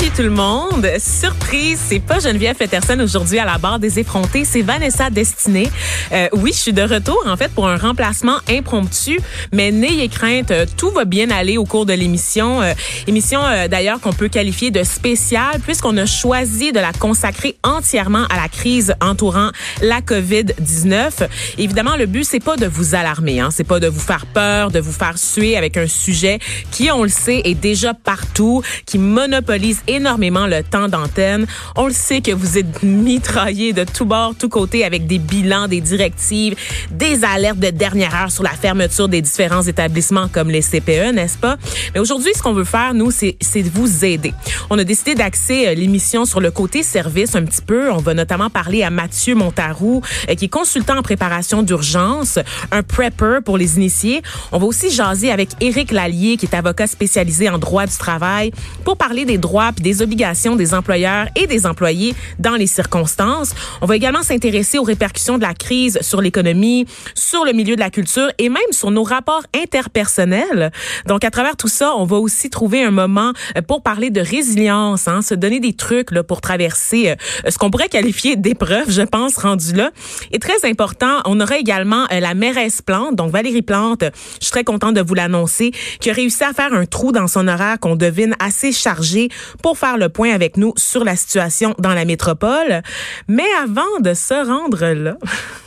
Salut tout le monde! Surprise, c'est pas Geneviève Peterson aujourd'hui à la barre des effrontés, c'est Vanessa Destinée. Euh, oui, je suis de retour en fait pour un remplacement impromptu, mais n'ayez crainte, euh, tout va bien aller au cours de l'émission. Euh, émission euh, d'ailleurs qu'on peut qualifier de spéciale puisqu'on a choisi de la consacrer entièrement à la crise entourant la COVID-19. Évidemment, le but c'est pas de vous alarmer, hein, c'est pas de vous faire peur, de vous faire suer avec un sujet qui, on le sait, est déjà partout, qui monopolise énormément le temps d'antenne. On le sait que vous êtes mitraillés de tous bords, tous côtés avec des bilans, des directives, des alertes de dernière heure sur la fermeture des différents établissements comme les CPE, n'est-ce pas? Mais aujourd'hui, ce qu'on veut faire, nous, c'est de vous aider. On a décidé d'axer euh, l'émission sur le côté service un petit peu. On va notamment parler à Mathieu Montarou, euh, qui est consultant en préparation d'urgence, un prepper pour les initiés. On va aussi jaser avec Éric Lallier, qui est avocat spécialisé en droit du travail, pour parler des droits des obligations des employeurs et des employés dans les circonstances. On va également s'intéresser aux répercussions de la crise sur l'économie, sur le milieu de la culture et même sur nos rapports interpersonnels. Donc, à travers tout ça, on va aussi trouver un moment euh, pour parler de résilience, hein, se donner des trucs là, pour traverser euh, ce qu'on pourrait qualifier d'épreuve, je pense, rendu là. Et très important, on aura également euh, la mairesse Plante, donc Valérie Plante, je suis très contente de vous l'annoncer, qui a réussi à faire un trou dans son horaire qu'on devine assez chargé faire le point avec nous sur la situation dans la métropole. Mais avant de se rendre là,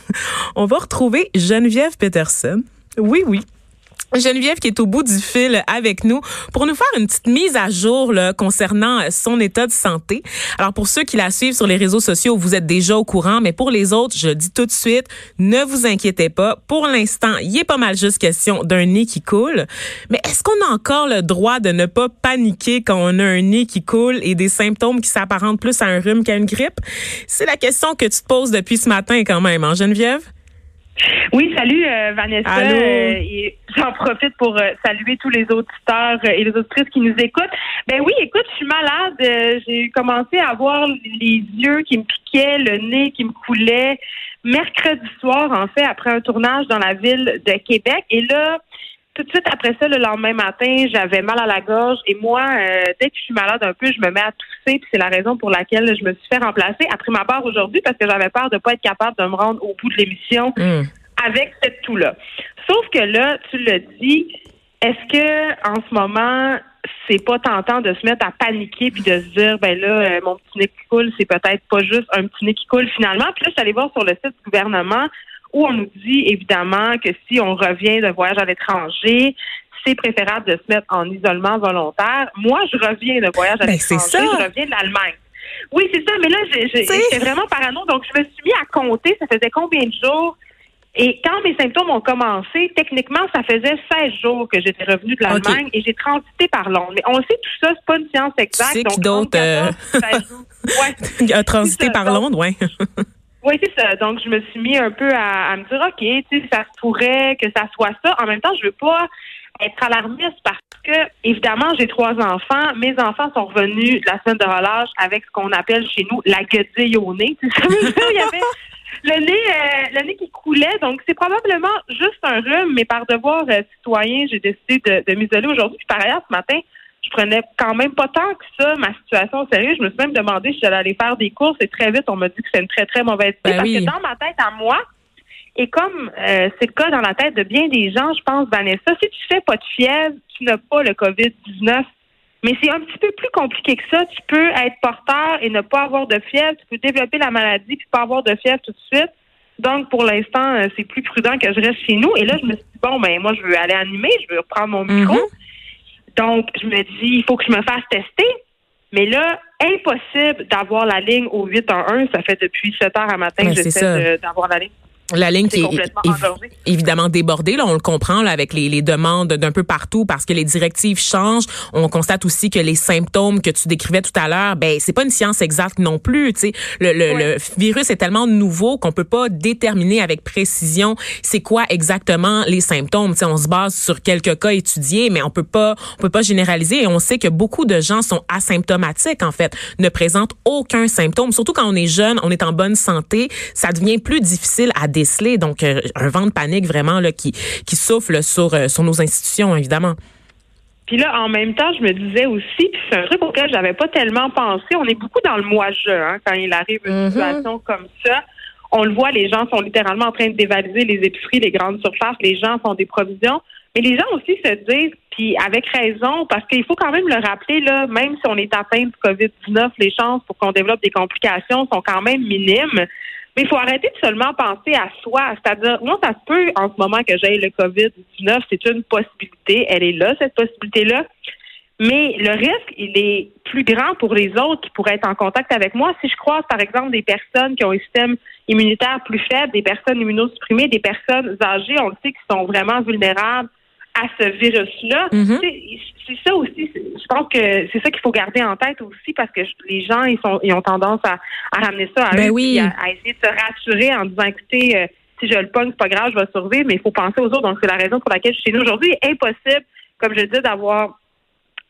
on va retrouver Geneviève Peterson. Oui, oui. Geneviève qui est au bout du fil avec nous pour nous faire une petite mise à jour concernant son état de santé. Alors pour ceux qui la suivent sur les réseaux sociaux, vous êtes déjà au courant, mais pour les autres, je dis tout de suite, ne vous inquiétez pas. Pour l'instant, il est pas mal juste question d'un nez qui coule. Mais est-ce qu'on a encore le droit de ne pas paniquer quand on a un nez qui coule et des symptômes qui s'apparentent plus à un rhume qu'à une grippe? C'est la question que tu te poses depuis ce matin quand même, hein, Geneviève? Oui, salut euh, Vanessa. Euh, J'en profite pour euh, saluer tous les auditeurs et les auditrices qui nous écoutent. Ben oui, écoute, je suis malade. J'ai commencé à avoir les yeux qui me piquaient, le nez qui me coulait mercredi soir, en fait, après un tournage dans la ville de Québec. Et là, tout de suite après ça, le lendemain matin, j'avais mal à la gorge. Et moi, dès que je suis malade un peu, je me mets à tousser. Puis c'est la raison pour laquelle je me suis fait remplacer après ma part aujourd'hui parce que j'avais peur de pas être capable de me rendre au bout de l'émission. Mmh. Avec cette toux-là. Sauf que là, tu le dis, est-ce que en ce moment, c'est pas tentant de se mettre à paniquer puis de se dire ben là, euh, mon petit nez qui coule, c'est peut-être pas juste un petit nez qui coule finalement? Puis là, je suis allée voir sur le site du gouvernement où on nous dit évidemment que si on revient de voyage à l'étranger, c'est préférable de se mettre en isolement volontaire. Moi, je reviens de voyage à Ben, l'étranger, c'est ça. je reviens de l'Allemagne. Oui, c'est ça, mais là, j'étais vraiment parano, donc je me suis mis à compter, ça faisait combien de jours? Et quand mes symptômes ont commencé, techniquement, ça faisait 16 jours que j'étais revenue de l'Allemagne et j'ai transité par Londres. Mais on sait tout ça, c'est pas une science exacte. sais qui donc, d'autre, euh, 14, 16 jours. Ouais. A transité par Londres, ouais. Oui, c'est ça. Donc, je me suis mis un peu à, à me dire, OK, tu sais, ça pourrait que ça soit ça. En même temps, je veux pas être alarmiste parce que, évidemment, j'ai trois enfants. Mes enfants sont revenus la semaine de relâche avec ce qu'on appelle chez nous la guedille au nez. Il y avait le nez, euh, le nez qui coulait. Donc, c'est probablement juste un rhume, mais par devoir euh, citoyen, j'ai décidé de, de m'isoler aujourd'hui. Puis, par ailleurs, ce matin, je prenais quand même pas tant que ça ma situation au sérieux. Je me suis même demandé si j'allais aller faire des courses et très vite, on m'a dit que c'est une très, très mauvaise idée Ben parce oui. que dans ma tête à moi, et comme euh, c'est le cas dans la tête de bien des gens, je pense, Vanessa, si tu fais pas de fièvre, tu n'as pas le COVID-19. Mais c'est un petit peu plus compliqué que ça. Tu peux être porteur et ne pas avoir de fièvre. Tu peux développer la maladie puis pas avoir de fièvre tout de suite. Donc, pour l'instant, euh, c'est plus prudent que je reste chez nous. Et là, je me suis dit, bon, ben moi, je veux aller animer, je veux reprendre mon micro. Mhm. Donc, je me dis, il faut que je me fasse tester. Mais là, impossible d'avoir la ligne au 8 en 1. Ça fait depuis 7 heures à matin que j'essaie d'avoir la ligne. La ligne qui est évidemment débordée, là, on le comprend là, avec les, les demandes d'un peu partout parce que les directives changent. On constate aussi que les symptômes que tu décrivais tout à l'heure, ben c'est pas une science exacte non plus. Tu sais, le, le, le virus est tellement nouveau qu'on peut pas déterminer avec précision c'est quoi exactement les symptômes. Tu sais, on se base sur quelques cas étudiés, mais on peut pas on peut pas généraliser. Et on sait que beaucoup de gens sont asymptomatiques en fait, ne présentent aucun symptôme. Surtout quand on est jeune, on est en bonne santé, ça devient plus difficile à déceler. Donc, euh, un vent de panique vraiment là, qui, qui souffle sur, euh, sur nos institutions, évidemment. Puis là, en même temps, je me disais aussi, puis c'est un truc auquel j'avais pas tellement pensé. On est beaucoup dans le moi-je hein, quand il arrive une mm-hmm. situation comme ça. On le voit, les gens sont littéralement en train de dévaliser les épiceries, les grandes surfaces. Les gens font des provisions. Mais les gens aussi se disent, puis avec raison, parce qu'il faut quand même le rappeler, là, même si on est atteint de COVID-19, les chances pour qu'on développe des complications sont quand même minimes. Mais il faut arrêter de seulement penser à soi. C'est-à-dire, moi, ça peut en ce moment que j'aille le COVID-19. C'est une possibilité. Elle est là, cette possibilité-là. Mais le risque, il est plus grand pour les autres qui pourraient être en contact avec moi. Si je croise, par exemple, des personnes qui ont un système immunitaire plus faible, des personnes immunosupprimées, des personnes âgées, on le sait, qui sont vraiment vulnérables à ce virus-là. Mhm. C'est ça aussi. Je pense que c'est ça qu'il faut garder en tête aussi parce que les gens ils sont ils ont tendance à, ramener ça à ben eux, à, essayer de se rassurer en disant écoutez, euh, si je le pogne, c'est pas grave, je vais survivre, mais il faut penser aux autres. Donc c'est la raison pour laquelle je suis chez nous aujourd'hui. Impossible, comme je dis, d'avoir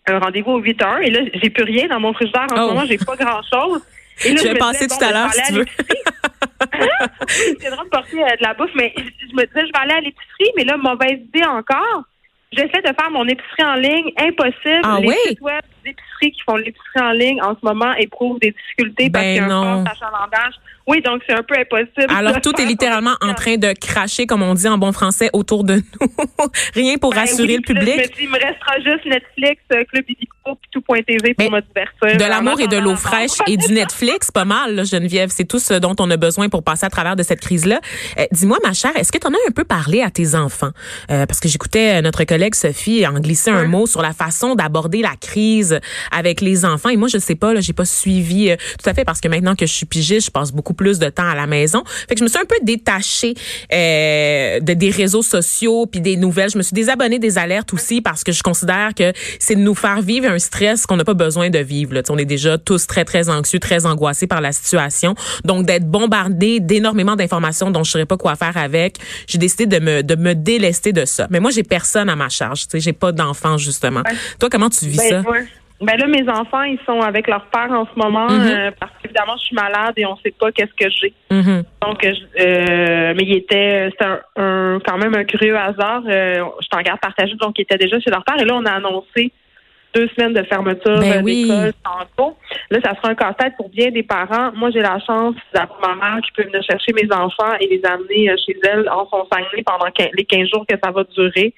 un rendez-vous au 8 heures. Et là, j'ai plus rien dans mon frigidaire en ce oh. moment, j'ai pas grand chose. Et là, je vais tout à l'heure si tu veux. c'est drôle de porter euh, de la bouffe, mais je me disais, je vais aller à l'épicerie, mais là, mauvaise idée encore. J'essaie de faire mon épicerie en ligne. Impossible. Ah les sites web d'épicerie qui font l'épicerie en ligne en ce moment éprouvent des difficultés parce ben qu'il y a un achalandage. Oui, donc c'est un peu impossible. Alors tout est littéralement en train de cracher, comme on dit en bon français, autour de nous. Rien pour ben rassurer le public. Je me dis, il me restera juste Netflix, euh, Club Illico, puis tout.tv pour me divertir. De l'amour et de l'eau fraîche et du Netflix, pas mal, là, Geneviève. C'est tout ce dont on a besoin pour passer à travers de cette crise-là. Euh, dis-moi, ma chère, est-ce que tu en as un peu parlé à tes enfants? Euh, parce que j'écoutais notre collègue Sophie en glisser un mot sur la façon d'aborder la crise avec les enfants. Et moi, je sais pas, là, j'ai pas suivi tout à fait parce que maintenant que je suis pigiste, je passe beaucoup plus de temps à la maison. Fait que je me suis un peu détachée euh, de des réseaux sociaux puis des nouvelles. Je me suis désabonnée des alertes aussi parce que je considère que c'est de nous faire vivre un stress qu'on n'a pas besoin de vivre. Là. on est déjà tous très très anxieux, très angoissés par la situation. Donc d'être bombardé d'énormément d'informations dont je ne saurais pas quoi faire avec, j'ai décidé de me de me délester de ça. Mais moi j'ai personne à ma charge. J'ai pas d'enfants justement. Toi comment tu vis ben, ça? Ben là, mes enfants, ils sont avec leur père en ce moment mhm. euh, parce qu'évidemment, je suis malade et on sait pas qu'est-ce que j'ai. Mhm. Donc, euh, mais il était, c'était un, quand même un curieux hasard. Euh, je t'en garde partagé, donc ils étaient déjà chez leur père et là, on a annoncé deux semaines de fermeture ben d'école tantôt. Là, ça sera un casse-tête pour bien des parents. Moi, j'ai la chance d'avoir ma mère qui peut venir chercher mes enfants et les amener chez elle en son sanglier pendant les 15 jours que ça va durer.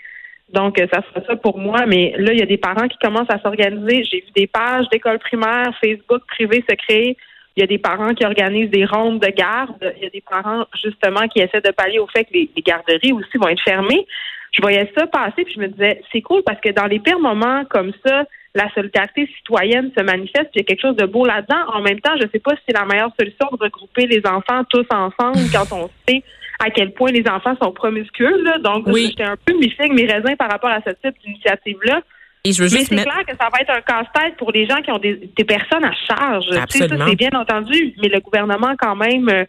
Donc, ça serait ça pour moi. Mais là, il y a des parents qui commencent à s'organiser. J'ai vu des pages d'école primaire, Facebook privé se créer. Il y a des parents qui organisent des rondes de garde. Il y a des parents, justement, qui essaient de pallier au fait que les, garderies aussi vont être fermées. Je voyais ça passer, puis je me disais, c'est cool parce que dans les pires moments comme ça, la solidarité citoyenne se manifeste, puis il y a quelque chose de beau là-dedans. En même temps, je ne sais pas si c'est la meilleure solution de regrouper les enfants tous ensemble quand on sait à quel point les enfants sont promiscueux. Là. Donc, j'étais un peu mi mes raisins par rapport à ce type d'initiative-là. Et je veux juste mais c'est clair que ça va être un casse-tête pour les gens qui ont des, personnes à charge. Absolument. c'est bien entendu, mais le gouvernement, quand même, euh,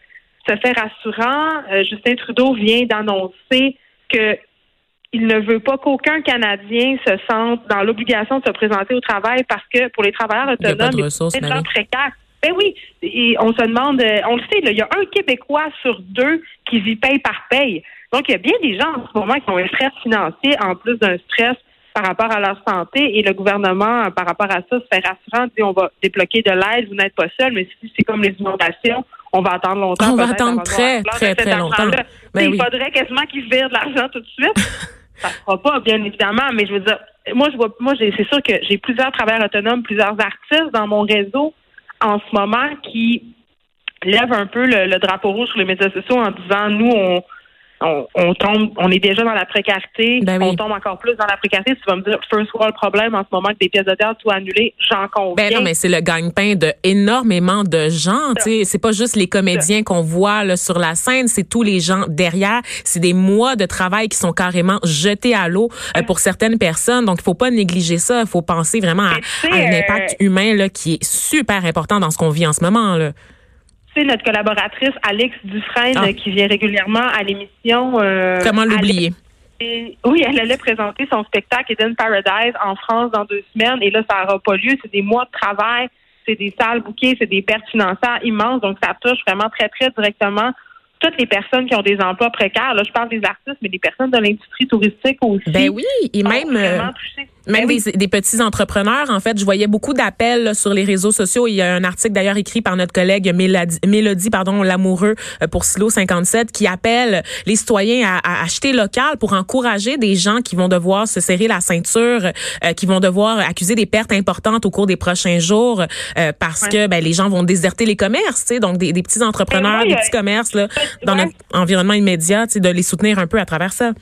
se fait rassurant. Euh, Justin Trudeau vient d'annoncer que il ne veut pas qu'aucun Canadien se sente dans l'obligation de se présenter au travail parce que pour les travailleurs autonomes, c'est gens précaires. Ben oui, et on se demande, euh, on le sait, il y a un Québécois sur deux qui vit paye par paye. Donc, il y a bien des gens en ce moment qui ont un stress financier en plus d'un stress par rapport à leur santé et le gouvernement, par rapport à ça, se fait rassurant, dit on va débloquer de l'aide, vous n'êtes pas seul, mais si c'est comme les inondations, on va attendre longtemps. On va attendre très, très, très longtemps. Ben il faudrait quasiment qu'ils virent de l'argent tout de suite. ça ne fera pas, bien évidemment, mais je veux dire, moi, je vois, moi, c'est sûr que j'ai plusieurs travailleurs autonomes, plusieurs artistes dans mon réseau en ce moment qui lèvent un peu le, drapeau rouge sur les médias sociaux en disant nous on on, tombe, on est déjà dans la précarité, Ben on oui. tombe encore plus dans la précarité. Tu vas me dire, first world problème en ce moment que des pièces de théâtre soient annulées, j'en conviens. Ben non, mais c'est le gagne-pain de énormément de gens. Tu sais, c'est pas juste les comédiens qu'on voit là, sur la scène, c'est tous les gens derrière. C'est des mois de travail qui sont carrément jetés à l'eau euh, pour certaines personnes. Donc, il faut pas négliger ça. Il faut penser vraiment à, à un euh, impact humain là, qui est super important dans ce qu'on vit en ce moment. Là. Notre collaboratrice Alix Dufresne, Ah. qui vient régulièrement à l'émission. euh, Comment l'oublier? Et- oui, elle allait présenter son spectacle Eden Paradise en France dans deux semaines et là, ça n'aura pas lieu. C'est des mois de travail, c'est des salles bouquées, c'est des pertes financières immenses. Donc, ça touche vraiment très, très directement toutes les personnes qui ont des emplois précaires. Là, je parle des artistes, mais des personnes de l'industrie touristique aussi. Ben oui, et même... euh. Même Ben oui. des, des petits entrepreneurs, en fait, je voyais beaucoup d'appels sur les réseaux sociaux. Il y a un article d'ailleurs écrit par notre collègue Mélodie, Mélodie pardon, Lamoureux euh, pour Silo 57 qui appelle les citoyens à, à acheter local pour encourager des gens qui vont devoir se serrer la ceinture, euh, qui vont devoir accuser des pertes importantes au cours des prochains jours euh, parce Ouais. que ben, les gens vont déserter les commerces, tu sais, donc des, des petits entrepreneurs, moi, il y des a- petits commerces là, dans Ouais. notre environnement immédiat, de les soutenir un peu à travers ça.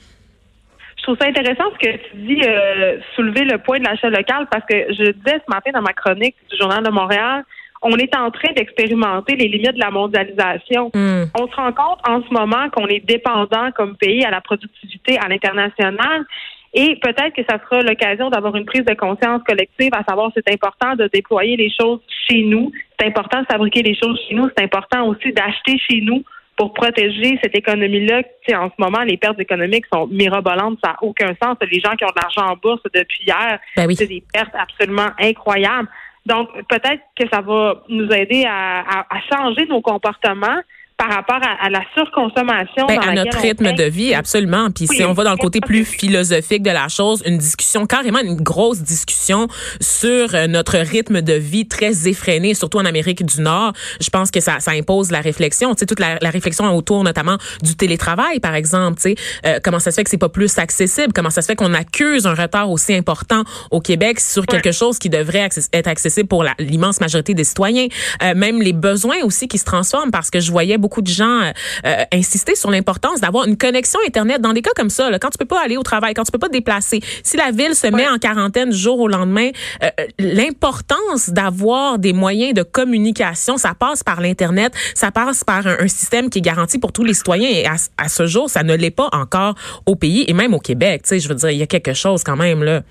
Je trouve ça intéressant ce que tu dis, euh, soulever le point de l'achat local, parce que je disais ce matin dans ma chronique du Journal de Montréal, on est en train d'expérimenter les limites de la mondialisation. Hmm. On se rend compte en ce moment qu'on est dépendant comme pays à la productivité à l'international. Et peut-être que ça sera l'occasion d'avoir une prise de conscience collective, à savoir c'est important de déployer les choses chez nous, c'est important de fabriquer les choses chez nous, c'est important aussi d'acheter chez nous pour protéger cette économie-là. Tu sais, en ce moment, les pertes économiques sont mirobolantes, ça n'a aucun sens. Les gens qui ont de l'argent en bourse depuis hier, Ben oui. c'est des pertes absolument incroyables. Donc, peut-être que ça va nous aider à, à- à changer nos comportements par rapport à, à la surconsommation. Ben, dans à notre rythme de vie, absolument. Puis Oui, si on va dans le côté plus philosophique de la chose, une discussion, carrément une grosse discussion sur euh, notre rythme de vie très effréné, surtout en Amérique du Nord. Je pense que ça, ça impose la réflexion. Tu sais, toute la, la réflexion autour notamment du télétravail, par exemple. Tu sais, euh, comment ça se fait que c'est pas plus accessible? Comment ça se fait qu'on accuse un retard aussi important au Québec sur quelque chose qui devrait access- être accessible pour l'immense majorité des citoyens? Euh, même les besoins aussi qui se transforment parce que je voyais beaucoup de gens euh, euh, insister sur l'importance d'avoir une connexion Internet dans des cas comme ça. Là, quand tu peux pas aller au travail, quand tu peux pas te déplacer, si la ville se met en quarantaine du jour au lendemain, euh, euh, l'importance d'avoir des moyens de communication, ça passe par l'Internet, ça passe par un, un système qui est garanti pour tous les citoyens. Et à, à ce jour, ça ne l'est pas encore au pays et même au Québec. Tu sais, je veux dire, il y a quelque chose quand même là.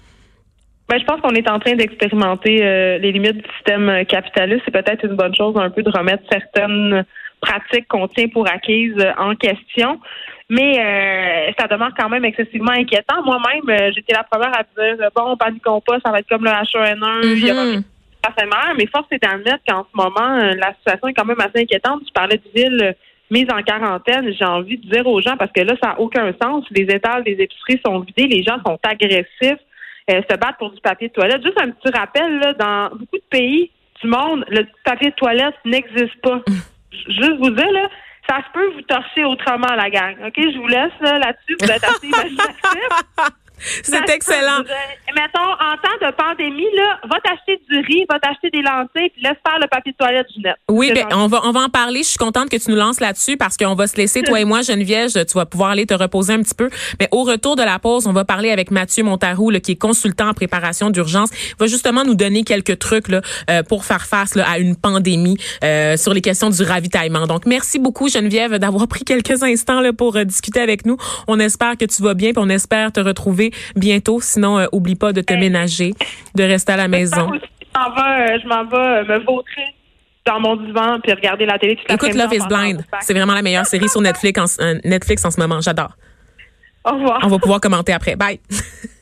Ben, je pense qu'on est en train d'expérimenter euh, les limites du système capitaliste. C'est peut-être une bonne chose un peu de remettre certaines pratiques qu'on tient pour acquises euh, en question. Mais euh, ça demeure quand même excessivement inquiétant. Moi-même, euh, j'étais la première à dire euh, bon, paniquons pas, ça va être comme le H1N1, il y aura Mhm. éphémère, mais force est d'admettre qu'en ce moment, la situation est quand même assez inquiétante. Tu parlais de villes mises en quarantaine. J'ai envie de dire aux gens, parce que là, ça n'a aucun sens. Les étals des épiceries sont vidés, les gens sont agressifs, euh, se battent pour du papier de toilette. Juste un petit rappel, là, dans beaucoup de pays du monde, le papier de toilette n'existe pas. Juste vous dire, là, ça se peut vous torcher autrement, la gang. OK? Je vous laisse là, là-dessus. Vous êtes assez imaginatifs. C'est excellent. Euh, Mettons, en temps de pandémie, là, va t'acheter du riz, va t'acheter des lentilles, puis laisse faire le papier de toilette, Ginette. Oui, ben, on va on va en parler. Je suis contente que tu nous lances là-dessus parce qu'on va se laisser toi et moi, Geneviève, tu vas pouvoir aller te reposer un petit peu. Mais au retour de la pause, on va parler avec Mathieu Montarou, là, qui est consultant en préparation d'urgence. Il va justement nous donner quelques trucs là, euh, pour faire face là, à une pandémie euh, sur les questions du ravitaillement. Donc merci beaucoup Geneviève d'avoir pris quelques instants là, pour euh, discuter avec nous. On espère que tu vas bien, puis on espère te retrouver bientôt. Sinon, euh, oublie pas de te ménager, de rester à la maison. Je m'en vais, euh, je m'en vais euh, me vautrer dans mon divan puis regarder la télé toute Écoute Love is Blind. C'est vraiment la meilleure série sur Netflix en, euh, Netflix en ce moment. J'adore. Au revoir. On va pouvoir commenter après. Bye.